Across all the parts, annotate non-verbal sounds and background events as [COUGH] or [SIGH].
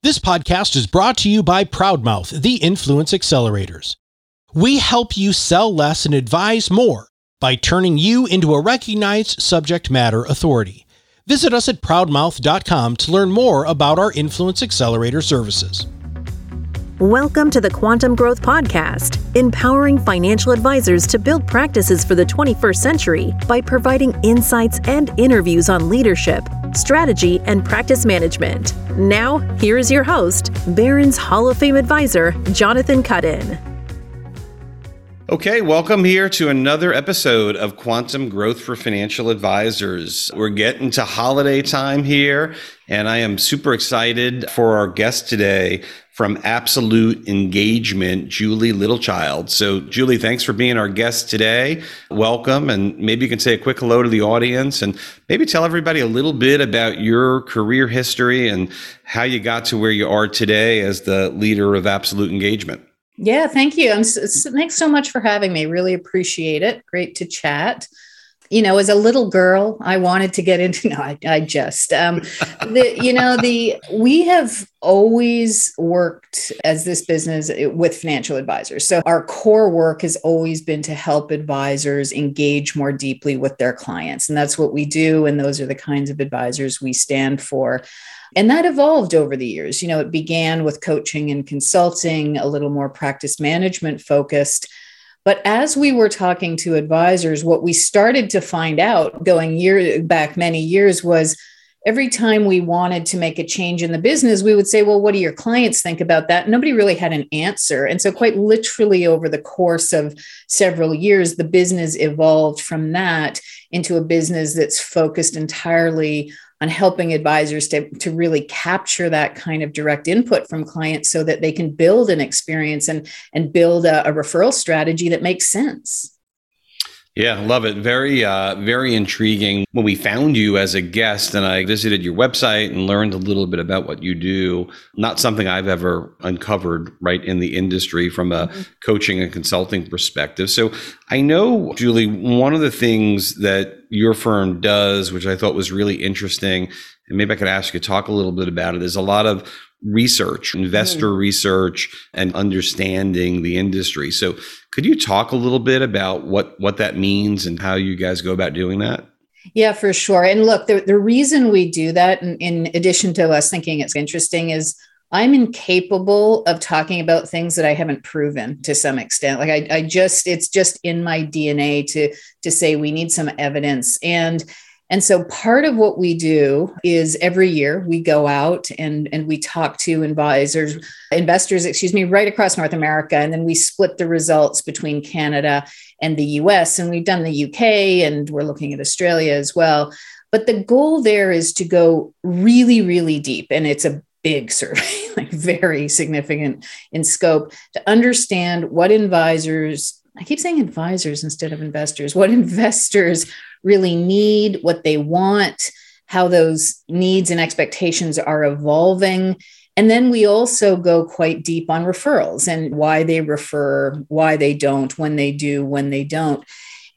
This podcast is brought to you by Proudmouth, the Influence Accelerators. We help you sell less and advise more by turning you into a recognized subject matter authority. Visit us at proudmouth.com to learn more about our Influence Accelerator services. Welcome to the Quantum Growth Podcast, empowering financial advisors to build practices for the 21st century by providing insights and interviews on leadership, strategy, and practice management. Now, here is your host, Barron's Hall of Fame advisor, Jonathan Kudin. Okay, welcome here to another episode of Quantum Growth for Financial Advisors. We're getting to holiday time here, and I am super excited for our guest today from Absolute Engagement, Julie Littlechild. So, Julie, thanks for being our guest today. Welcome, and maybe you can say a quick hello to the audience and maybe tell everybody a little bit about your career history and how you got to where you are today as the leader of Absolute Engagement. Yeah, thank you. I'm, thanks so much for having me. Really appreciate it. Great to chat. You know, as a little girl, I wanted to get into. [LAUGHS] No, I, I just, um, the, you know, the we have always worked as this business with financial advisors. So our core work has always been to help advisors engage more deeply with their clients, and that's what we do. And those are the kinds of advisors we stand for. And that evolved over the years. You know, it began with coaching and consulting, a little more practice management focused. But as we were talking to advisors, what we started to find out going year back many years was every time we wanted to make a change in the business, we would say, Well, what do your clients think about that? Nobody really had an answer. And so, quite literally, over the course of several years, the business evolved from that into a business that's focused entirely on helping advisors to, to really capture that kind of direct input from clients so that they can build an experience and, and build a, a referral strategy that makes sense. Yeah, love it. Very, uh, very intriguing. When we found you as a guest and I visited your website and learned a little bit about what you do, not something I've ever uncovered right in the industry from a mm-hmm. coaching and consulting perspective. So I know, Julie, one of the things that your firm does, which I thought was really interesting, and maybe I could ask you to talk a little bit about it, is a lot of research, investor mm. research, and understanding the industry. So, could you talk a little bit about what what that means and how you guys go about doing that? Yeah, for sure. And look, the, the reason we do that, in, in addition to us thinking it's interesting, is I'm incapable of talking about things that I haven't proven to some extent. Like I, I just, it's just in my DNA to to say we need some evidence. And and so part of what we do is every year we go out and, and we talk to advisors, investors, excuse me, right across North America. And then we split the results between Canada and the US. And we've done the UK and we're looking at Australia as well. But the goal there is to go really, really deep. And it's a big [LAUGHS] survey, like very significant in scope, to understand what advisors, I keep saying advisors instead of investors, what [LAUGHS] investors really need, what they want, how those needs and expectations are evolving. And then we also go quite deep on referrals and why they refer, why they don't, when they do, when they don't.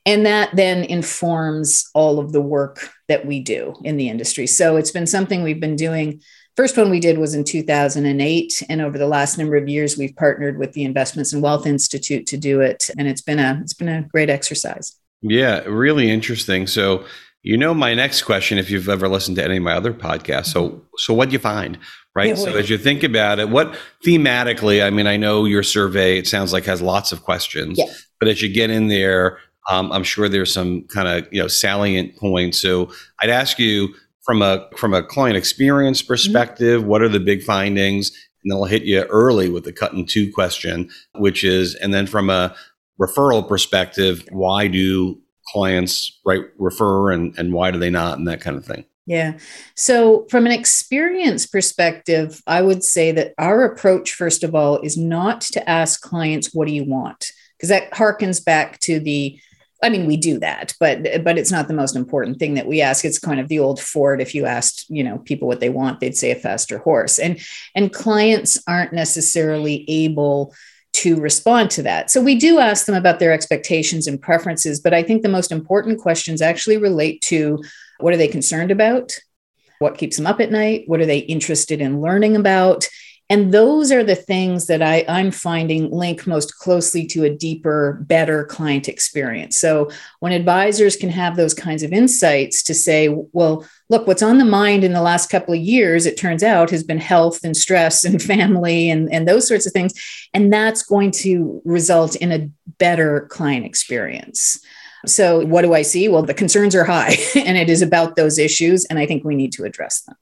And that then informs all of the work that we do in the industry. So it's been something we've been doing. First one we did was in 2008 and over the last number of years we've partnered with the Investments and Wealth Institute to do it and it's been a it's been a great exercise. Yeah, really interesting. So, you know, my next question, if you've ever listened to any of my other podcasts, so so what do you find? Right. Yeah, so as you think about it, what thematically, I mean, I know your survey, it sounds like has lots of questions, yeah. but as you get in there, um, I'm sure there's some kind of, you know, salient points. So I'd ask you from a from a client experience mm-hmm. perspective, mm-hmm. what are the big findings? And then I'll hit you early with the cut and two question, which is, and then from a referral perspective, why do clients right refer and, and why do they not and that kind of thing? Yeah. So, from an experience perspective, I would say that our approach, first of all, is not to ask clients, What do you want? Because that harkens back to the I mean, we do that, but but it's not the most important thing that we ask. It's kind of the old Ford. If you asked, you know, people what they want, they'd say a faster horse. And and clients aren't necessarily able to respond to that. So we do ask them about their expectations and preferences, but I think the most important questions actually relate to what are they concerned about? What keeps them up at night? What are they interested in learning about? And those are the things that I, I'm finding link most closely to a deeper, better client experience. So when advisors can have those kinds of insights to say, well, look, what's on the mind in the last couple of years, it turns out, has been health and stress and [LAUGHS] family and, and those sorts of things. And that's going to result in a better client experience. So, what do I see? Well, the concerns are high, [LAUGHS] and it is about those issues. And I think we need to address them.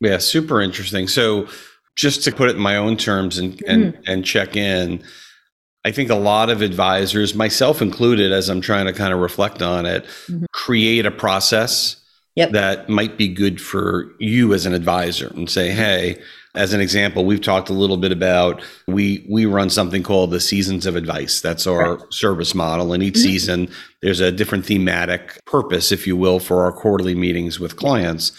Yeah, super interesting. So, just to put it in my own terms and mm-hmm. and and check in i think a lot of advisors myself included as i'm trying to kind of reflect on it mm-hmm. create a process yep. that might be good for you as an advisor and say hey as an example we've talked a little bit about we we run something called the seasons of advice that's our right. service model and each mm-hmm. season there's a different thematic purpose if you will for our quarterly meetings with clients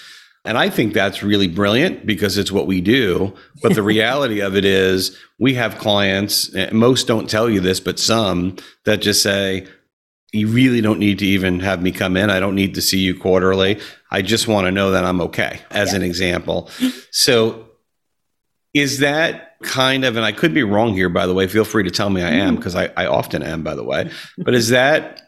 and I think that's really brilliant because it's what we do. But the [LAUGHS] reality of it is, we have clients, most don't tell you this, but some that just say, you really don't need to even have me come in. I don't need to see you quarterly. I just want to know that I'm okay, as yeah. an example. [LAUGHS] So, is that kind of, and I could be wrong here, by the way, feel free to tell me I am, because mm-hmm. I, I often am, by the way. [LAUGHS] But is that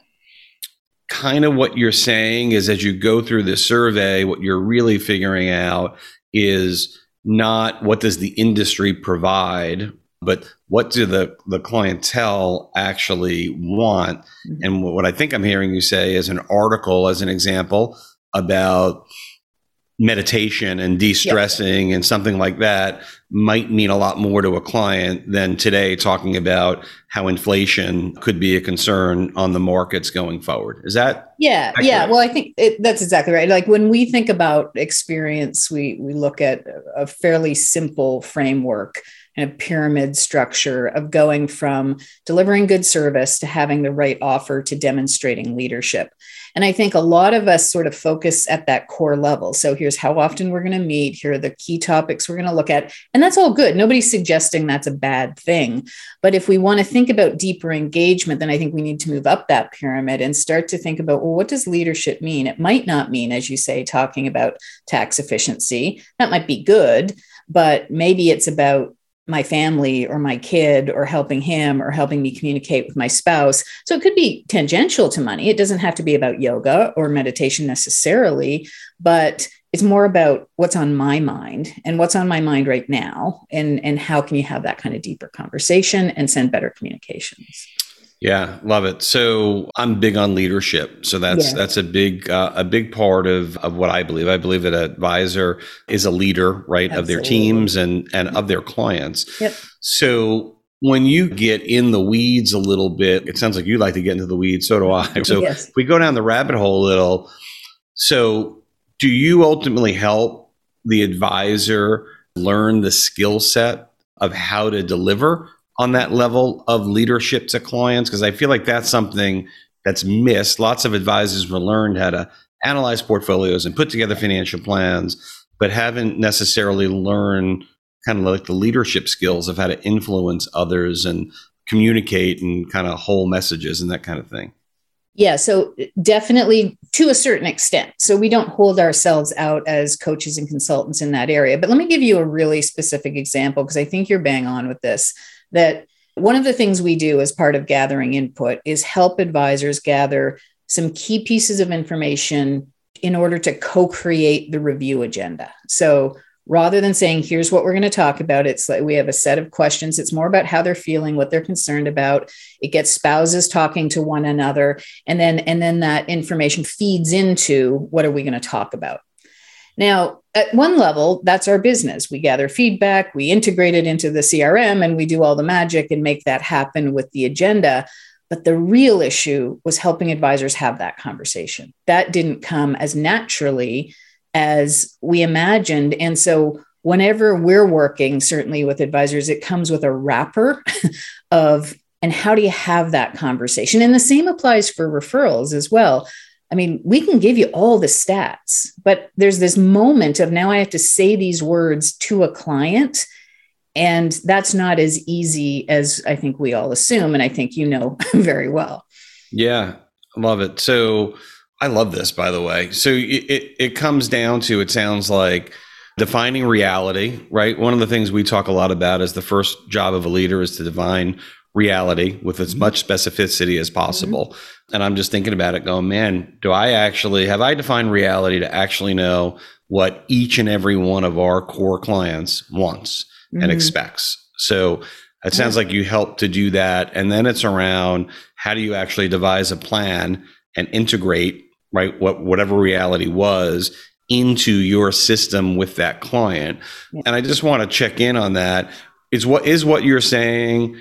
kind of what you're saying is as you go through this survey, what you're really figuring out is not what does the industry provide, but what do the, the clientele actually want? Mm-hmm. And what I think I'm hearing you say is an article, as an example, about meditation and de-stressing and something like that might mean a lot more to a client than today talking about how inflation could be a concern on the markets going forward. Is that yeah accurate? yeah well i think it, that's exactly right. Like when we think about experience we we look at a fairly simple framework and a pyramid structure of going from delivering good service to having the right offer to demonstrating leadership and I think a lot of us sort of focus at that core level. So here's how often we're going to meet. Here are the key topics we're going to look at. And that's all good. Nobody's suggesting that's a bad thing. But if we want to think about deeper engagement, then I think we need to move up that pyramid and start to think about, well, what does leadership mean? It might not mean, as you say, talking about tax efficiency. That might be good, but maybe it's about my family or my kid or helping him or helping me communicate with my spouse. So it could be tangential to money. It doesn't have to be about yoga or meditation necessarily, but it's more about what's on my mind and what's on my mind right now and and how can you have that kind of deeper conversation and send better communications. Yeah, love it. So I'm big on leadership. So that's that's a big uh, a big part of of what I believe. I believe that an advisor is a leader, right, Absolutely. of their teams and and of their clients. Yep. So when you get in the weeds a little bit, it sounds like you like to get into the weeds. So do I. [LAUGHS] So yes. we go down the rabbit hole a little. So do you ultimately help the advisor learn the skill set of how to deliver on that level of leadership to clients? Because I feel like that's something that's missed. Lots of advisors will learned how to analyze portfolios and put together financial plans, but haven't necessarily learned kind of like the leadership skills of how to influence others and communicate and kind of whole messages and that kind of thing. Yeah, so uh, definitely to a certain extent. So we don't hold ourselves out as coaches and consultants in that area. But let me give you a really specific example because I think you're bang on with this that one of the things we do as part of gathering input is help advisors gather some key pieces of information in order to co create the review agenda. So rather than saying, here's what we're going to talk about, it's like we have a set of questions. It's more about how they're feeling, what they're concerned about. It gets spouses talking to one another. And then, and then that information feeds into what are we going to talk about. Now, at one level, that's our business. We gather feedback, we integrate it into the CRM, and we do all the magic and make that happen with the agenda. But the real issue was helping advisors have that conversation. That didn't come as naturally as we imagined. And so, whenever we're working, certainly with advisors, it comes with a wrapper [LAUGHS] of, and how do you have that conversation? And the same applies for referrals as well. I mean, we can give you all the stats, but there's this moment of now I have to say these words to a client. And that's not as easy as I think we all assume. And I think you know [LAUGHS] very well. Yeah, love it. So, I love this, by the way. So it, it, comes down to it sounds like defining reality, right? One of the things we talk a lot about is the first job of a leader is to define reality with as much specificity as possible. Mm-hmm. And I'm just thinking about it going, man, do I actually have I defined reality to actually know what each and every one of our core clients wants mm-hmm. and expects? So it sounds like you help to do that. And then it's around how do you actually devise a plan and integrate right what whatever reality was into your system with that client yeah. and i just want to check in on that is what is what you're saying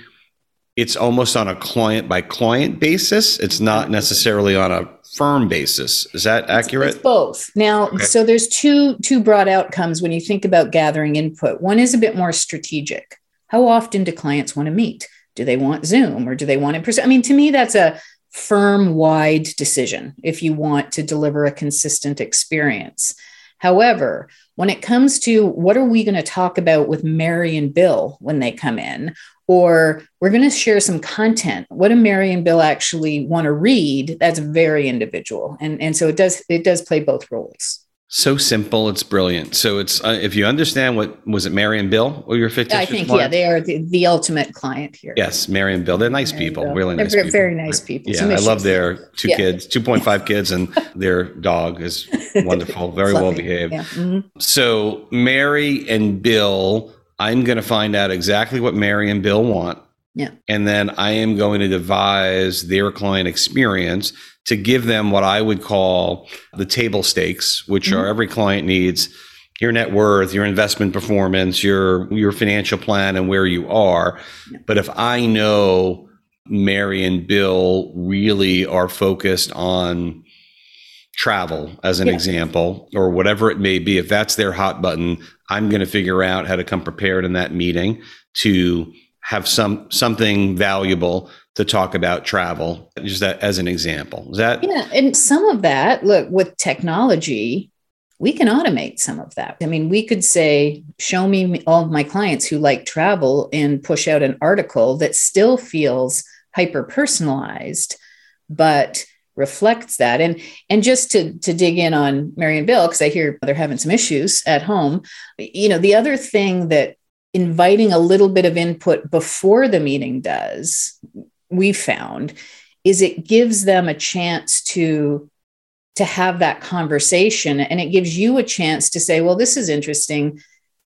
it's almost on a client by client basis. It's not necessarily on a firm basis. Is that accurate it's, it's both. Now okay. so there's two two broad outcomes when you think about gathering input. One is a bit more strategic. How often do clients want to meet? Do they want zoom or do they want in person? I mean to me that's a firm wide decision if you want to deliver a consistent experience. However, when it comes to what are we going to talk about with Mary and Bill when they come in, or we're going to share some content, what do Mary and Bill actually want to read? That's very individual, and and so it does it does play both roles. So simple, it's brilliant. So it's uh, if you understand what was it, Mary and Bill, or your fictitious? I think yeah, they are the, the ultimate client here. Yes, Mary and Bill. They're nice Mary people, really nice. They're people. very nice people. Yeah, I love their two yeah. kids, two point five kids, and [LAUGHS] their dog is wonderful, very well behaved. Yeah. Mm-hmm. So Mary and Bill, I'm going to find out exactly what Mary and Bill want. Yeah. And then I am going to devise their client experience to give them what I would call the table stakes, which mm-hmm. are every client needs your net worth, your investment performance, your your financial plan and where you are. Yeah. But if I know Mary and Bill really are focused on travel as an yeah. example or whatever it may be if that's their hot button i'm going to figure out how to come prepared in that meeting to have some something valuable to talk about travel, just that as an example. Is that? Yeah. And some of that, look, with technology, we can automate some of that. I mean, we could say, show me all of my clients who like travel and push out an article that still feels hyper personalized, but reflects that. And and just to to dig in on Mary and Bill, because I hear they're having some issues at home. You know, the other thing that inviting a little bit of input before the meeting does we found is it gives them a chance to to have that conversation and it gives you a chance to say well this is interesting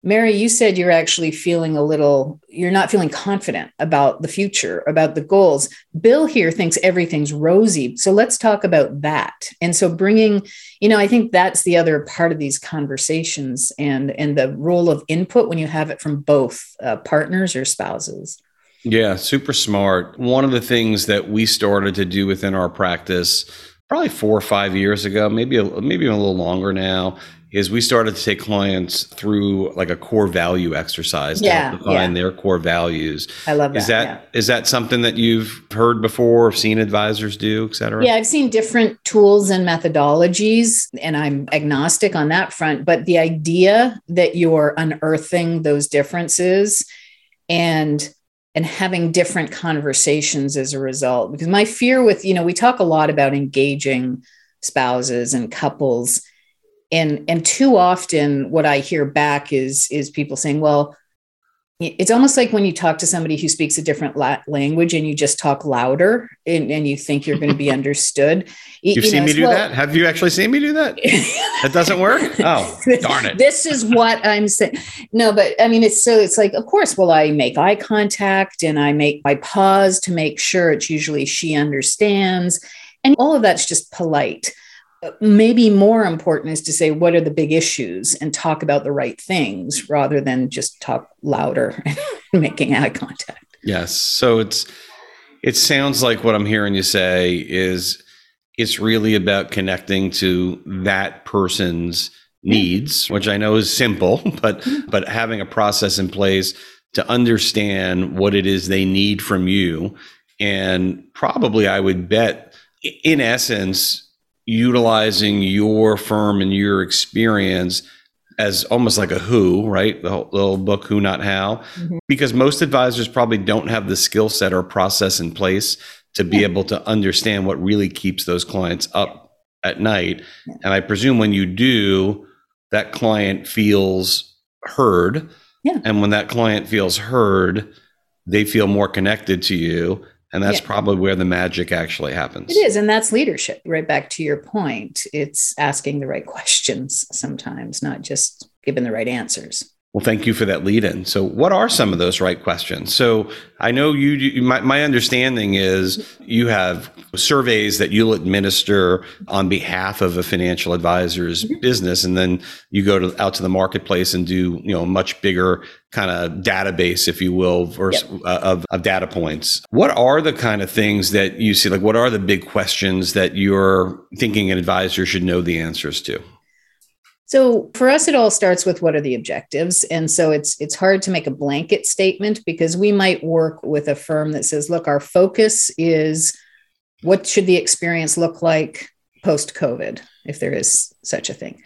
mary you said you're actually feeling a little you're not feeling confident about the future about the goals. Bill here thinks everything's rosy. So let's talk about that. And so bringing you know i think that's the other part of these conversations and and the role of input when you have it from both uh, partners or spouses. Yeah, super smart. One of the things that we started to do within our practice probably 4 or 5 years ago, maybe a, maybe a little longer now, is we started to take clients through like a core value exercise yeah, to define yeah. their core values. I love that. Is that yeah. is that something that you've heard before or seen advisors do, et cetera? Yeah, I've seen different tools and methodologies, and I'm agnostic on that front. But the idea that you're unearthing those differences and and having different conversations as a result because my fear with you know we talk a lot about engaging spouses and couples and and too often what i hear back is is people saying well it's almost like when you talk to somebody who speaks a different la- language and you just talk louder and, and you think you're going to be [LAUGHS] understood. You've you seen me do well, that? Have you actually seen me do that? [LAUGHS] that doesn't work? Oh, [LAUGHS] darn it. This is what I'm saying. No, but I mean, it's so it's like, of course, well, I make eye contact and I make my pause to make sure it's usually she understands. And all of that's just polite maybe more important is to say what are the big issues? And talk about the right things rather than just talk louder [LAUGHS] and making eye contact. Yes. So it's it sounds like what i'm hearing you say is it's really about connecting to that person's needs which i know is simple [LAUGHS] but mm-hmm. but having a process in place to understand what it is they need from you. And probably i would bet in essence utilizing your firm and your experience as almost like a who, right? The whole, the whole book, Who Not How, mm-hmm. because most advisors probably don't have the skill set or process in place to be yeah. able to understand what really keeps those clients up at night. Yeah. And I presume when you do, that client feels heard. Yeah. And when that client feels heard, they feel more connected to you. And that's yeah. probably where the magic actually happens. It is. And that's leadership. Right back to your point. It's asking the right questions sometimes, not just giving the right answers. Well, thank you for that lead in. So, what are some of those right questions? So, I know you, you my, my, understanding is you have surveys that you'll administer on behalf of a financial advisor's mm-hmm. business, and then you go to, out to the marketplace and do, you know, a much bigger kind of database, if you will, versus, yep. uh, of, of data points. What are the kind of things that you see? Like, what are the big questions that you're thinking an advisor should know the answers to? So for us, it all starts with what are the objectives, and so it's it's hard to make a blanket statement because we might work with a firm that says, look, our focus is what should the experience look like post COVID, if there is such a thing,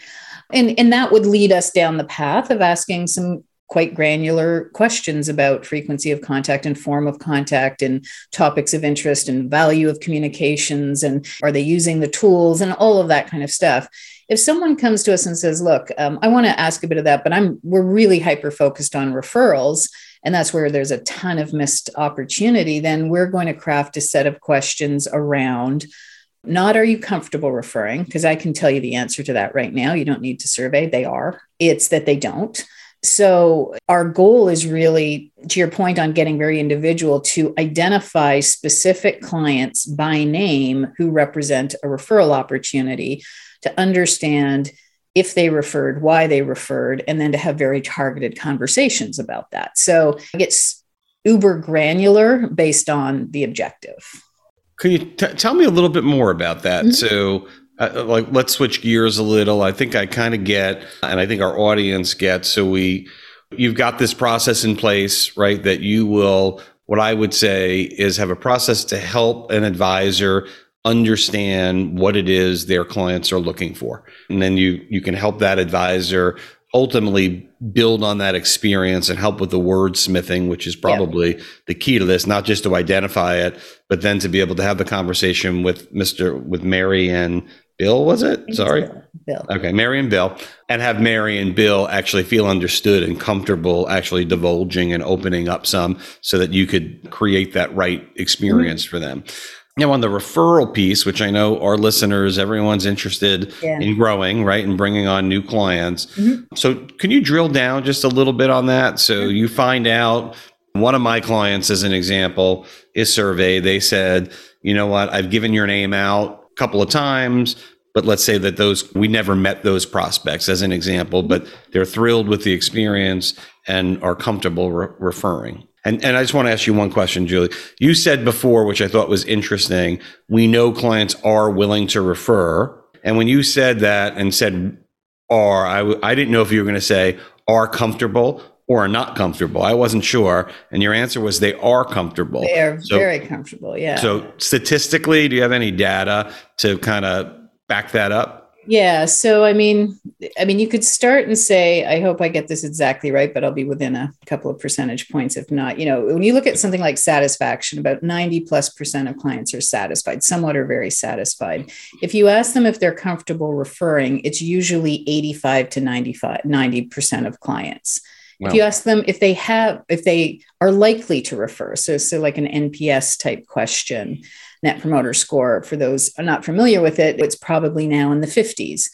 and and that would lead us down the path of asking some quite granular questions about frequency of contact and form of contact and topics of interest and value of communications and are they using the tools and all of that kind of stuff if someone comes to us and says, "Look, um, I want to ask a bit of that, but I'm we're really hyper focused on referrals," and that's where there's a ton of missed opportunity, then we're going to craft a set of questions around not are you comfortable referring? Because I can tell you the answer to that right now. You don't need to survey, they are. It's that they don't. So, our goal is really, to your point on getting very individual, to identify specific clients by name who represent a referral opportunity to understand if they referred, why they referred, and then to have very targeted conversations about that. So it gets uber granular based on the objective. Can you t- tell me a little bit more about that? Mm-hmm. So, uh, like, let's switch gears a little. I think I kind of get, and I think our audience gets. So we, you've got this process in place, right? That you will, what I would say is have a process to help an advisor understand what it is their clients are looking for. And then you you can help that advisor ultimately build on that experience and help with the wordsmithing, which is probably yeah. the key to this, not just to identify it, but then to be able to have the conversation with Mr. with Mary and Bill, was it? Sorry. Bill. Okay, Mary and Bill, and have Mary and Bill actually feel understood and comfortable actually divulging and opening up some so that you could create that right experience mm-hmm. for them. Now, on the referral piece, which I know our listeners, everyone's interested yeah. in growing, right, and bringing on new clients. Mm-hmm. So, can you drill down just a little bit on that? So, you find out one of my clients, as an example, is surveyed. They said, you know what, I've given your name out a couple of times, but let's say that those we never met those prospects, as an example, but they're thrilled with the experience and are comfortable re- referring. And, and I just want to ask you one question, Julie. You said before, which I thought was interesting, we know clients are willing to refer. And when you said that and said are, I w- I didn't know if you were going to say are comfortable or are not comfortable. I wasn't sure. And your answer was they are comfortable. They are so, very comfortable. Yeah. So statistically, do you have any data to kind of back that up? Yeah. So I mean, I mean, you could start and say, I hope I get this exactly right, but I'll be within a couple of percentage points. If not, you know, when you look at something like satisfaction, about 90 plus percent of clients are satisfied, somewhat or very satisfied. If you ask them if they're comfortable referring, it's usually 85 to 95, 90 percent of clients. Wow. If you ask them if they have, if they are likely to refer, so so like an NPS type question, net promoter score. For those not familiar with it it's probably now in the 50s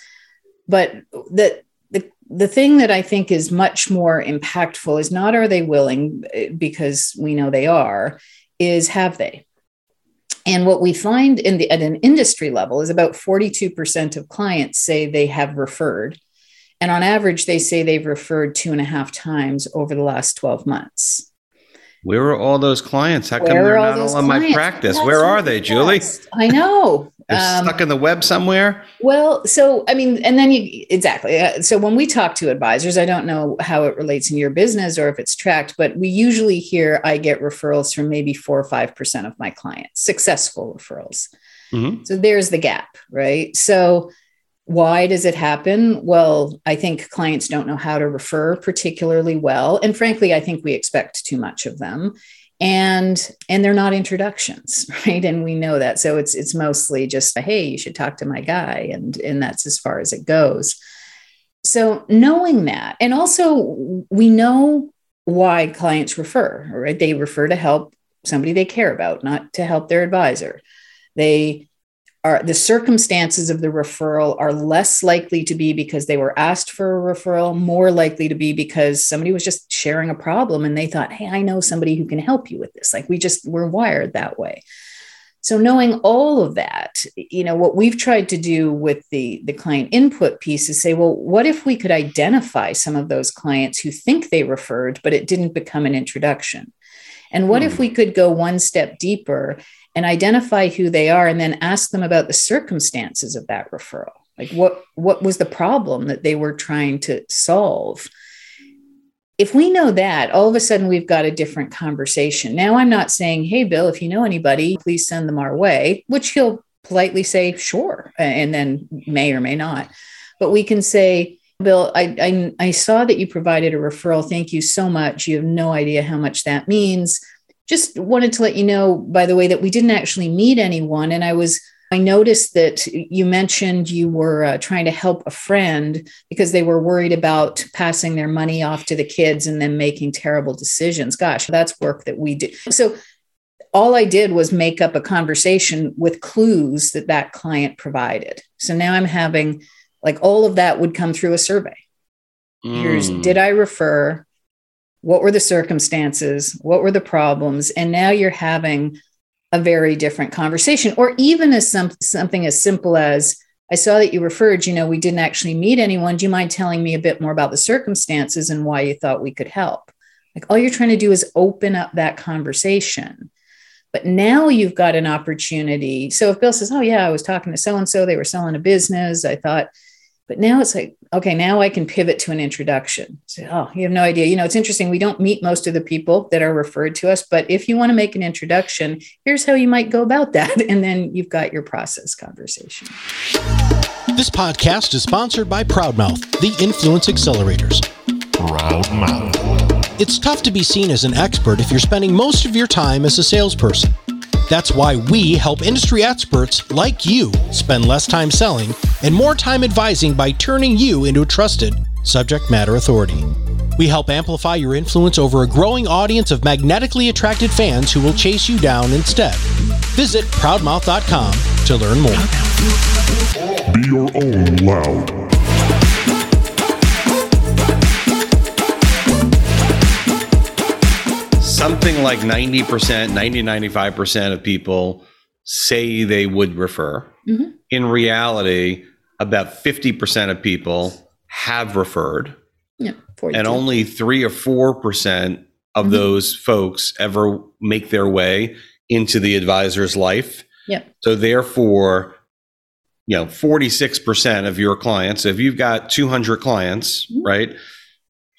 but the the, the thing that i think is much more impactful is not are they willing eh, because we know they are is have they? And what we find in the at an industry level is about 42% of clients say they have referred. And on average they say they've referred two and a half times over the last 12 months where are all those clients? How come they're not all in my practice? That's Where are they, Julie? I know. They're um, stuck in the web somewhere. Well, so I mean, and then you exactly. Uh, so when we talk to advisors, I don't know how it relates in your business or if it's tracked, but we usually hear I get referrals from maybe four or five percent of my clients, successful referrals. Mm-hmm. So there's the gap, right? So why does it happen? Well, I think clients don't know how to refer particularly well. And frankly, I think we expect too much of them. and and they're not introductions [LAUGHS] right and we know that so it's it's mostly just hey you should talk to my guy and and that's as far as it goes so knowing that and also we know why clients refer right they refer to help somebody they care about not to help their advisor they are the circumstances of the referral are less likely to be because they were asked for a referral, more likely to be because somebody was just sharing a problem and they thought, hey, I know somebody who can help you with this. Like we just we're wired that way. So knowing all of that, you know, what we've tried to do with the the client input piece is say, well, what if we could identify some of those clients who think they referred, but it didn't become an introduction? And what if hmm. we could go one step deeper and identify who they are and then ask them about the circumstances of that referral? Like what what was the problem that they were trying to solve? If we know that, all of a sudden we've got a different conversation. Now I'm not saying, "Hey Bill, if you know anybody, please send them our way," which he'll politely say, "Sure," and then may or may not. But we can say, Bill, I, I, I saw that you provided a referral. Thank you so much. You have no idea how much that means. Just wanted to let you know, by the way, that we didn't actually meet anyone. And I was, I noticed that you mentioned you were uh, trying to help a friend because they were worried about passing their money off to the kids and then making terrible decisions. Gosh, that's work that we do. So all I did was make up a conversation with clues that that client provided. So now I'm having like all of that would come through a survey. Mm. Here's did I refer? What were the circumstances? What were the problems? And now you're having a very different conversation, or even as some, something as simple as I saw that you referred, you know, we didn't actually meet anyone. Do you mind telling me a bit more about the circumstances and why you thought we could help? Like all you're trying to do is open up that conversation. But now you've got an opportunity. So if Bill says, Oh, yeah, I was talking to so and so, they were selling a business. I thought, but now it's like, okay, now I can pivot to an introduction. So, oh, you have no idea. You know, it's interesting. We don't meet most of the people that are referred to us, but if you want to make an introduction, here's how you might go about that. [LAUGHS] And then you've got your process conversation. This podcast is sponsored by Proudmouth, the Influence Accelerators. Proudmouth. It's tough to be seen as an expert if you're spending most of your time as a salesperson. That's why we help industry experts like you spend less time selling and more time advising by turning you into a trusted subject matter authority. We help amplify your influence over a growing audience of magnetically attracted fans who will chase you down instead. Visit proudmouth.com to learn more. Be your own loud. Something like 90%, 90, 95% of people say they would refer. Mm-hmm. In reality, about 50% of people have referred. Yeah, and only 3 or 4% of mm-hmm. those folks ever make their way into the advisor's life. Yeah. So therefore, you know, 46% of your clients, if you've got 200 clients, mm-hmm. right?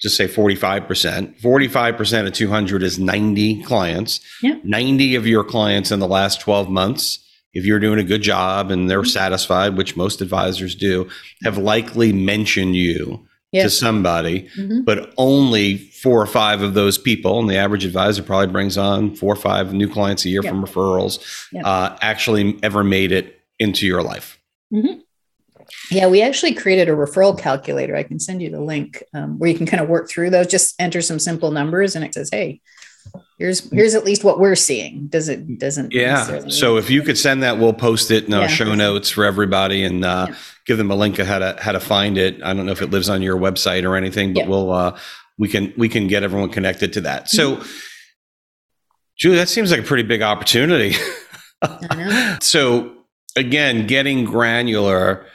Just say 45%. 45% of 200 is 90 clients. Yeah. 90 of your clients in the last 12 months, if you're doing a good job and they're mm-hmm. satisfied, which most advisors do, have likely mentioned you to somebody, mm-hmm. but only four or five of those people, and the average advisor probably brings on four or five new clients a year from referrals, uh, actually ever made it into your life. Mm-hmm. Yeah, we actually created a referral calculator. I can send you the link um, where you can kind of work through those. Just enter some simple numbers, and it says, "Hey, here's here's at least what we're seeing." Does it doesn't? Yeah. So if you could send that, we'll post it in our yeah. show notes for everybody, and uh, yeah. give them a link of how to how to find it. I don't know if it lives on your website or anything, but yeah. we'll uh, we can we can get everyone connected to that. So, mm-hmm. Julie, that seems like a pretty big opportunity. [LAUGHS] so again, getting granular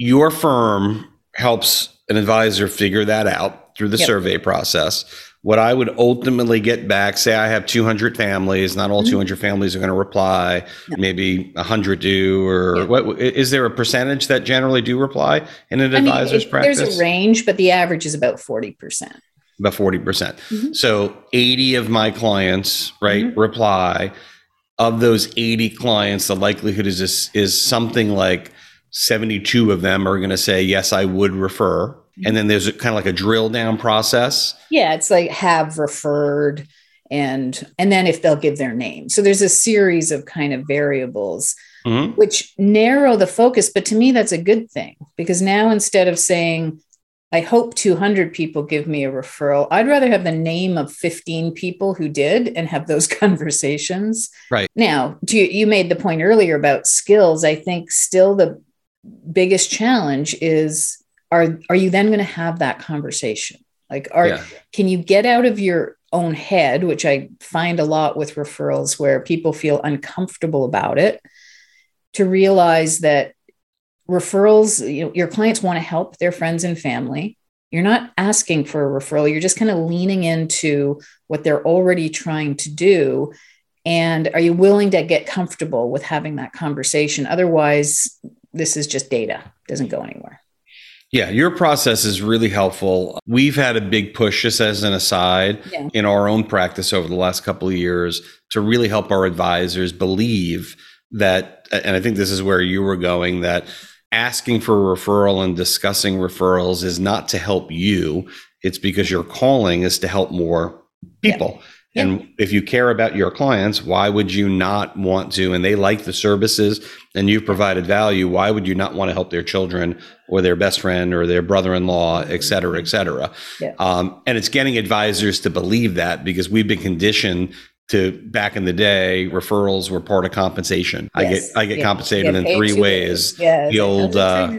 your firm helps an advisor figure that out through the yep. survey process. What I would ultimately get back, say I have 200 families, not all mm-hmm. 200 families are going to reply, maybe 100 do, or yep. what is there a percentage that generally do reply in an I advisor's mean, practice? There's a range, but the average is about 40%. About 40%. percent mm hmm So 80 of my clients, right, mm-hmm. reply. Of those 80 clients, the likelihood is is something like 72 of them are going to say, yes, I would refer. And then there's a, kind of like a drill down process. Yeah, it's like have referred. and and then if they'll give their name so there's a series of kind of variables Mhm. which narrow the focus but to me that's a good thing because now instead of saying i hope 200 people give me a referral i'd rather have the name of 15 people who did and have those [LAUGHS] conversations Right. now you, you made the point earlier about skills i think still the biggest challenge is are are you then going to have that conversation? Like are Yeah. can you get out of your own head which i find a lot with referrals where people feel uncomfortable about it to realize that referrals you know, your clients want to help their friends and family. You're not asking for a referral you're just kind of leaning into what they're already trying to do. And are you willing to get comfortable with having that conversation? Otherwise this is just data doesn't go anywhere Yeah, your process is really helpful. We've had a big push, just as an aside, Yeah. in our own practice over the last couple of years to really help our advisors believe that, and I think this is where you were going, that asking for a referral and discussing referrals is not to help you. It's because your calling is to help more people. Yeah. And if you care about your clients, why would you not want to? And they like the services and you've provided value. Why would you not want to help their children or their best friend or their brother in law, et cetera, et cetera? Yeah. Um, and it's getting advisors to believe that because we've been conditioned to back in the day, referrals were part of compensation. I get I get Yeah. compensated in three ways. Yes. The old, uh.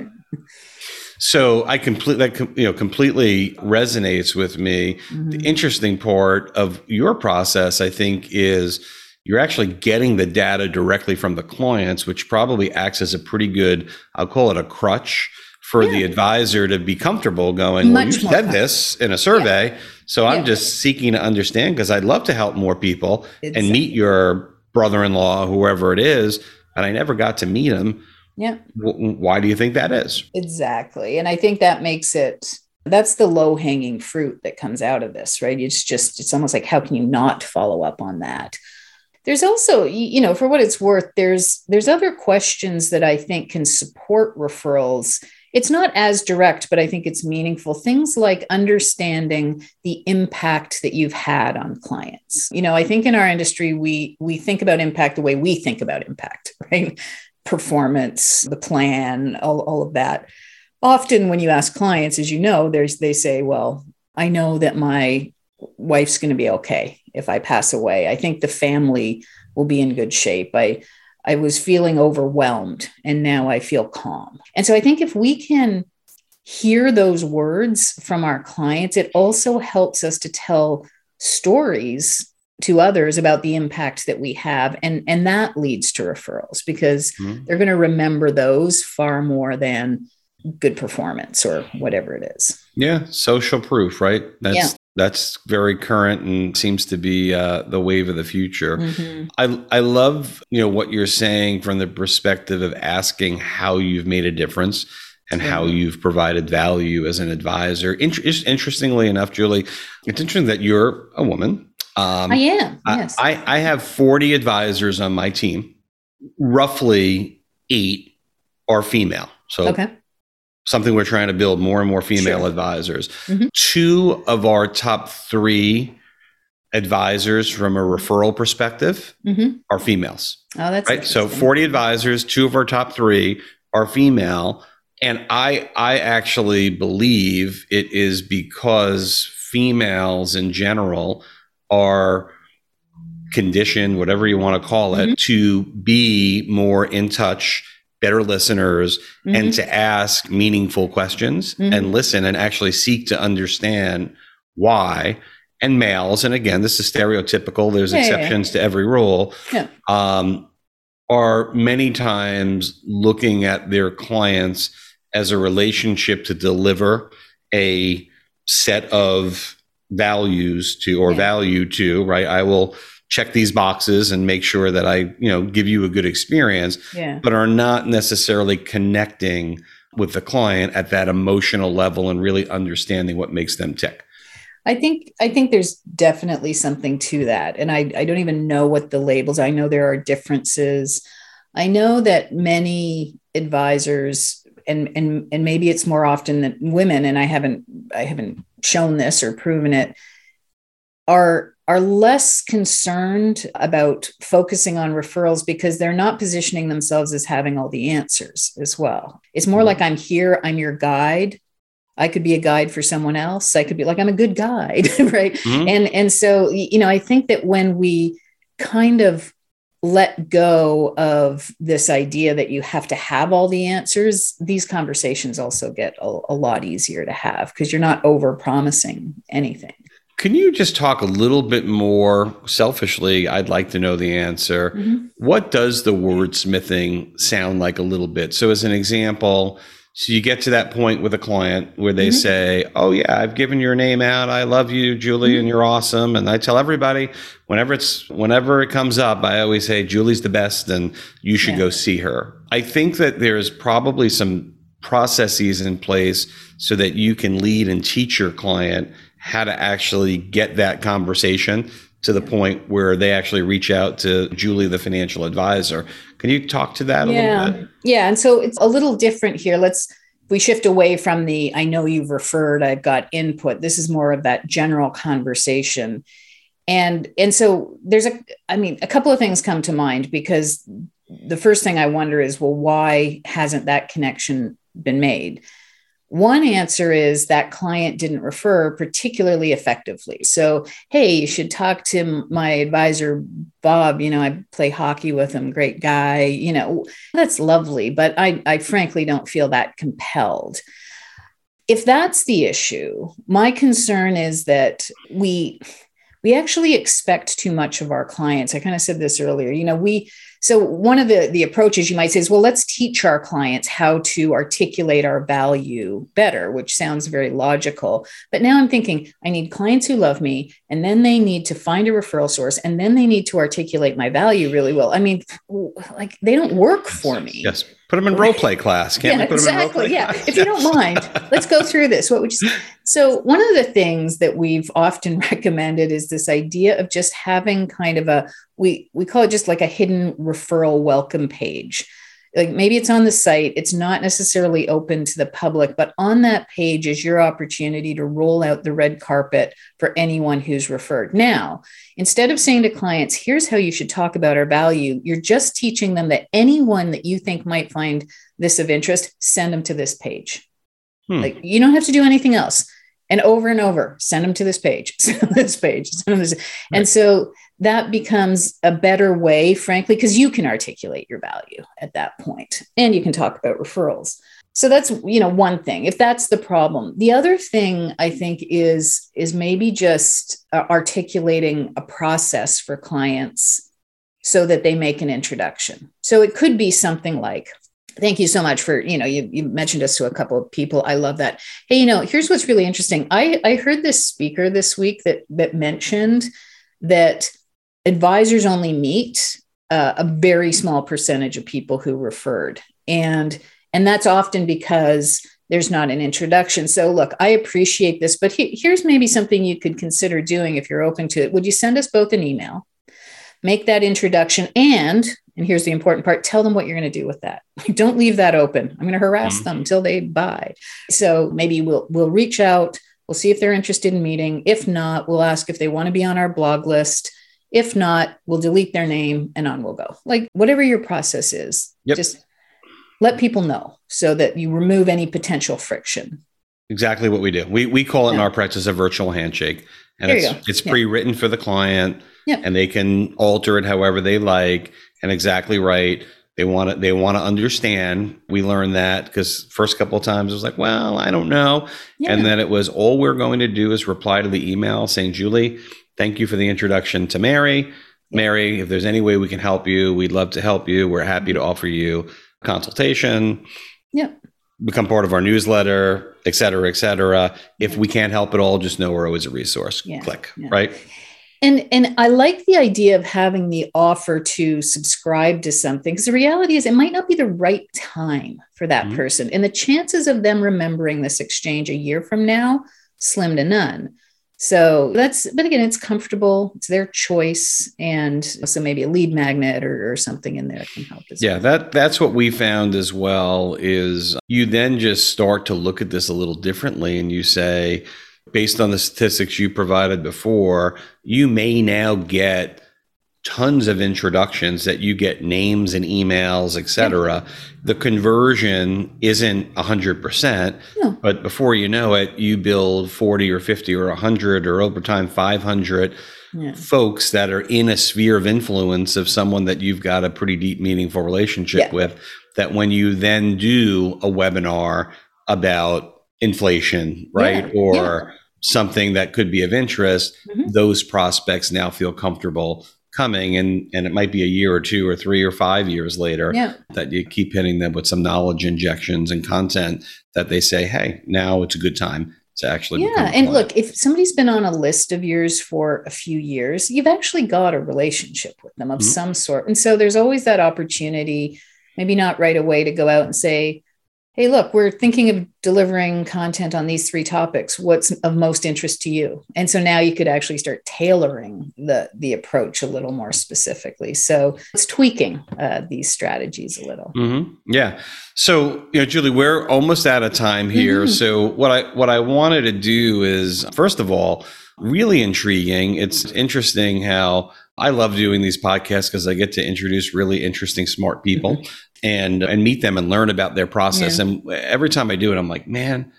So I completely that you know completely resonates with me. Mhm. The interesting part of your process, I think, is you're actually getting the data directly from the clients, which probably acts as a pretty good, I'll call it a crutch for the advisor to be comfortable going, well, you said this in a survey. So I'm just seeking to understand because I'd love to help more people and meet your brother-in-law, whoever it is, and I never got to meet him. Yeah. W- why do you think that is? Exactly. And I think that makes it that's the low hanging fruit that comes out of this, right? It's just it's almost like how can you not follow up on that? There's also, you know, for what it's worth, there's there's other questions that I think can support referrals. It's not as direct, but I think it's meaningful. Things like understanding the impact that you've had on clients. You know, I think in our industry we we think about impact the way we think about impact, [LAUGHS] right? Performance, the plan, all, all of that. Often when you ask clients as you know there's they say well i know that my wife's going to be okay if i pass away. I think the family will be in good shape. I i was feeling overwhelmed and now i feel calm. And so i think if we can hear those words from our clients it also helps us to tell stories to others about the impact that we have and and that leads to referrals because Mhm. they're going to remember those far more than good performance or whatever it is. Yeah, social proof, right? That's Yeah. that's very current and seems to be uh, the wave of the future. Mm-hmm. I I love you know what you're saying from the perspective of asking how you've made a difference and how you've provided value as an advisor. Inter- interestingly enough, Julie, it's interesting that you're a woman. Um, I am. Yes. I, I have 40 advisors on my team. Roughly eight are female. So okay. something we're trying to build more and more female Sure. advisors. Mhm. Two of our top three advisors from a referral perspective hmm are females, Oh, that's right? So 40 advisors, two of our top three are female. And I, I actually believe it is because females in general are conditioned, whatever you want to call it, Mhm. to be more in touch, better listeners, Mhm. and to ask meaningful questions Mhm. and listen and actually seek to understand why. And males, and again, this is stereotypical, there's Yeah, yeah, yeah. exceptions to every rule, Yeah. um, are many times looking at their clients as a relationship to deliver a set of values to or Yeah. value to, right? I will check these boxes and make sure that I, you know, give you a good experience yeah. but are not necessarily connecting with the client at that emotional level and really understanding what makes them tick. I think I think there's definitely something to that. And I, I don't even know what the labels. I know there are differences. I know that many advisors and and and maybe it's more often than women, and I haven't I haven't shown this or proven it, are are less concerned about focusing on referrals because they're not positioning themselves as having all the answers as well. It's more like I'm here, I'm your guide. I could be a guide for someone else. I could be like I'm a good guide, [LAUGHS] right? Mm-hmm. And and so you know, I think that when we kind of let go of this idea that you have to have all the answers, these conversations also get a, a lot easier to have because you're not over promising anything. Can you just talk a little bit more selfishly? I'd like to know the answer. Mm-hmm. What does the wordsmithing sound like a little bit? So, as an example, so you get to that point with a client where they mm-hmm. say, "Oh yeah, I've given your name out. I love you, Julie, mm-hmm. and you're awesome." And I tell everybody whenever it's whenever it comes up, I always say, "Julie's the best, and you should yeah. go see her." I think that there's probably some processes in place so that you can lead and teach your client how to actually get that conversation to the point where they actually reach out to Julie, the financial advisor. Can you talk to that yeah. a little bit? Yeah. And so it's a little different here. Let's we shift away from the I know you've referred, I've got input. This is more of that general conversation. And and so there's a I mean, a couple of things come to mind because the first thing I wonder is, well, why hasn't that connection been made? One answer is that client didn't refer particularly effectively. So, hey, you should talk to my advisor, Bob. You know, I play hockey with him, great guy. You know, that's lovely, but I, I frankly don't feel that compelled. If that's the issue, my concern is that we we actually expect too much of our clients. I kind of said this earlier. You know, we so one of the, the approaches you might say is, well, let's teach our clients how to articulate our value better, which sounds very logical. But now I'm thinking, I need clients who love me, and then they need to find a referral source, and then they need to articulate my value really well. I mean, like they don't work for me. Yes. Put them in role play class. Can't yeah, exactly. them in yeah. If you don't mind, [LAUGHS] let's go through this. What would you say? So, one of the things that we've often [LAUGHS] recommended is this idea of just having kind of a we we call it just like a hidden referral welcome page like maybe it's on the site it's not necessarily open to the public but on that page is your opportunity to roll out the red carpet for anyone who's referred now instead of saying to clients here's how you should talk about our value you're just teaching them that anyone that you think might find this of interest send them to this page hmm. like you don't have to do anything else and over and over send them to this page [LAUGHS] send them this page send them this. Right. and so that becomes a better way, frankly, because you can articulate your value at that point and you can talk about referrals. So that's you know one thing. If that's the problem, the other thing I think is is maybe just uh, articulating a process for clients so that they make an introduction. So it could be something like, thank you so much for you know you, you mentioned us to a couple of people i love that hey you know here's what's really interesting i i heard this speaker this week that that mentioned that advisors only meet uh, a very small percentage of people who referred. And and that's often because there's not an introduction. So look i appreciate this but he, here's maybe something you could consider doing if you're open to it. Would you send us both an email? Make that introduction and and here's the important part tell them what you're going to do with that. [LAUGHS] Don't leave that open. I'm going to harass mm-hmm. them until they buy. So maybe we'll we'll reach out. We'll see if they're interested in meeting. If not we'll ask if they want to be on our blog list if not, we'll delete their name and on we'll go. Like whatever your process is, yep. just let people know so that you remove any potential friction. Exactly what we do. We we call it yeah. in our practice a virtual handshake. And there it's it's yeah. pre-written for the client yeah. and they can alter it however they like and exactly right. They want to they want to understand. We learned that because first couple of times it was like, well, I don't know. Yeah. And then it was all we're going to do is reply to the email saying, Julie, Thank you for the introduction to Mary. Mary, if there's any way we can help you, we'd love to help you. We're happy to offer you consultation. Yep. Become part of our newsletter, et cetera, et cetera. If we can't help at all, just know we're always a resource. Yeah. Click. Yeah. Right. And and I like the idea of having the offer to subscribe to something because the reality is it might not be the right time for that mm-hmm. person. And the chances of them remembering this exchange a year from now, slim to none. So that's, but again, it's comfortable. It's their choice, and so maybe a lead magnet or, or something in there can help. As yeah, well. that that's what we found as well. Is you then just start to look at this a little differently, and you say, based on the statistics you provided before, you may now get tons of introductions that you get names and emails, etc. The conversion isn't 100%, No. but before you know it, you build 40 or 50 or 100 or over time 500 Yeah. folks that are in a sphere of influence of someone that you've got a pretty deep, meaningful relationship Yeah. with. That when you then do a webinar about inflation, right? Yeah, or something that could be of interest, Mhm. those prospects now feel comfortable coming and and it might be a year or two or three or five years later Yeah. that you keep hitting them with some knowledge injections and content that they say hey now it's a good time to actually Yeah. And client." look, if somebody's been on a list of yours for a few years, you've actually got a relationship with them of Mhm. some sort. And so there's always that opportunity, maybe not right away, to go out and say, Hey, look, we're thinking of delivering content on these three topics. What's of most interest to you? And so now you could actually start tailoring the the approach a little more specifically. So it's tweaking uh, these strategies a little. Mm-hmm. Yeah. So, you know, Julie, we're almost out of time here. Mhm. So, what I what I wanted to do is, first of all, really intriguing. It's interesting how I love doing these podcasts because I get to introduce really interesting, smart people and and meet them and learn about their process. Yeah. And every time I do it, I'm like, man.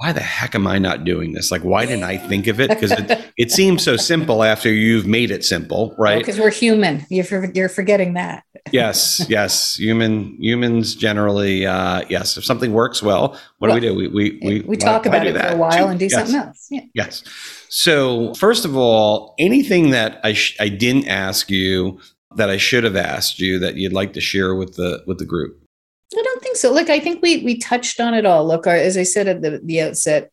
Why the heck am I not doing this? Like, why didn't I think of it? Because it, [LAUGHS] it seems so simple after you've made it simple, right? Because we're human. You're, for, you're forgetting that. [LAUGHS] yes yes human humans generally uh yes if something works well what do we do we we we, we talk about it for a while and do Yes. something else. Yeah. yes so first of all anything that i sh- i didn't ask you that i should have asked you that you'd like to share with the with the group I don't think so. Look, I think we we touched on it all. Look, our, as I said at the, the outset,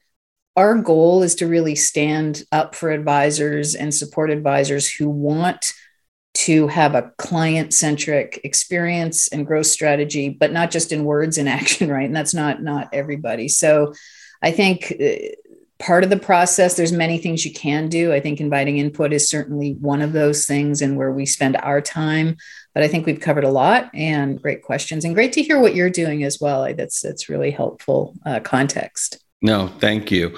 our goal is to really stand up for advisors and support advisors who want to have a client centric experience and growth strategy, but not just in words and [LAUGHS] action, right? And that's not not everybody. So, I think. Uh, Part of the process there's many things you can do i think inviting input is certainly one of those things and where we spend our time but I think we've covered a lot and great questions and great to hear what you're doing as well. That's that's really helpful uh, context. no thank you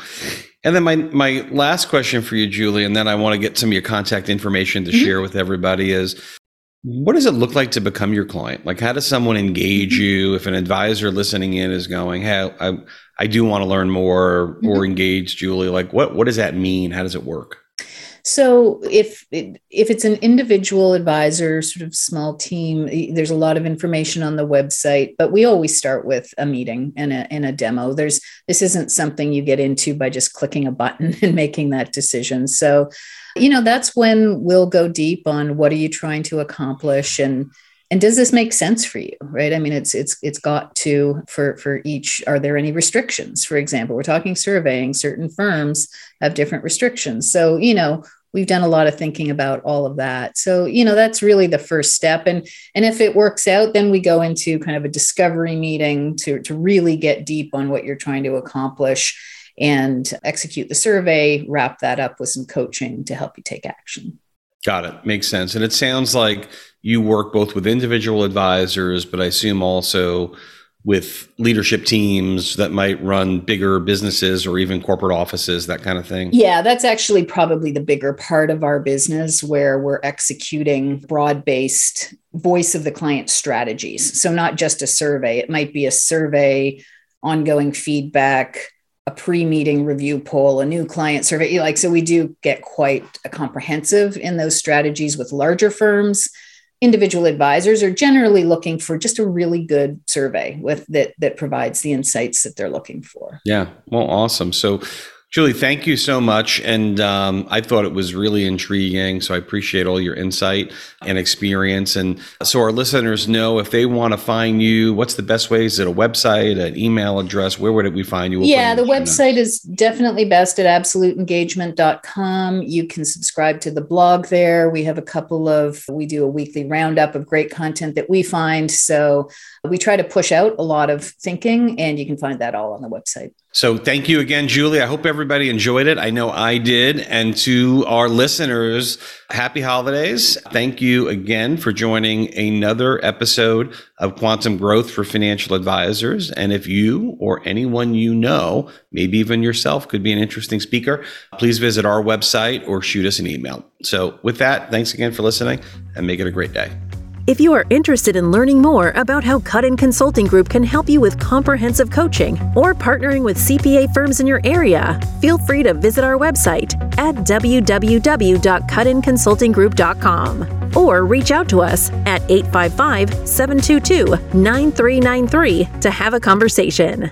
and then my my last question for you julie and then i want to get some of your contact information to Mhm. share with everybody is what does it look like to become your client like how does someone engage Mm-hmm. you if an advisor listening in is going hey i, I do want to learn more or Mhm. engage julie like what what does that mean how does it work So if if it's an individual advisor, sort of small team, there's a lot of information on the website. But we always start with a meeting and a, and a demo. There's this isn't something you get into by just clicking a button [LAUGHS] and making that decision. So, you know, that's when we'll go deep on what are you trying to accomplish and and does this make sense for you right? I mean it's it's it's got to for for each are there any restrictions? For example we're talking surveying certain firms have different restrictions. So you know we've done a lot of thinking about all of that. So you know that's really the first step. And and if it works out then we go into kind of a discovery meeting to to really get deep on what you're trying to accomplish and execute the survey wrap that up with some coaching to help you take action got it. Makes sense. And it sounds like you work both with individual advisors but i assume also with leadership teams that might run bigger businesses or even corporate offices that kind of thing. Yeah, that's actually probably the bigger part of our business where we're executing broad based voice of the client strategies. So, not just a survey, it might be a survey, ongoing feedback, a pre meeting review poll, a new client survey. Like, so we do get quite comprehensive in those strategies with larger firms. Individual advisors are generally looking for just a really good survey with that that provides the insights that they're looking for. Yeah. Well, awesome. So, Julie, thank you so much. And um, I thought it was really intriguing. So I appreciate all your insight and experience. And so our listeners know if they want to find you, what's the best way? Is it a website, an email address? Where would we find you? We'll yeah, the show notes. website is definitely best at absoluteengagement.com. You can subscribe to the blog there. We have a couple of, we do a weekly roundup of great content that we find. So we try to push out a lot of thinking, and you can find that all on the website. So thank you again, Julie. I hope everybody enjoyed it. I know I did. And to our listeners, happy holidays. Thank you again for joining another episode of Quantum Growth for Financial Advisors. And if you or anyone you know, maybe even yourself, could be an interesting speaker, please visit our website or shoot us an email. So with that, thanks again for listening and make it a great day. If you are interested in learning more about how Cut In Consulting Group can help you with comprehensive coaching or partnering with CPA firms in your area, feel free to visit our website at www.cutinconsultinggroup.com or reach out to us at 855 722 9393 to have a conversation.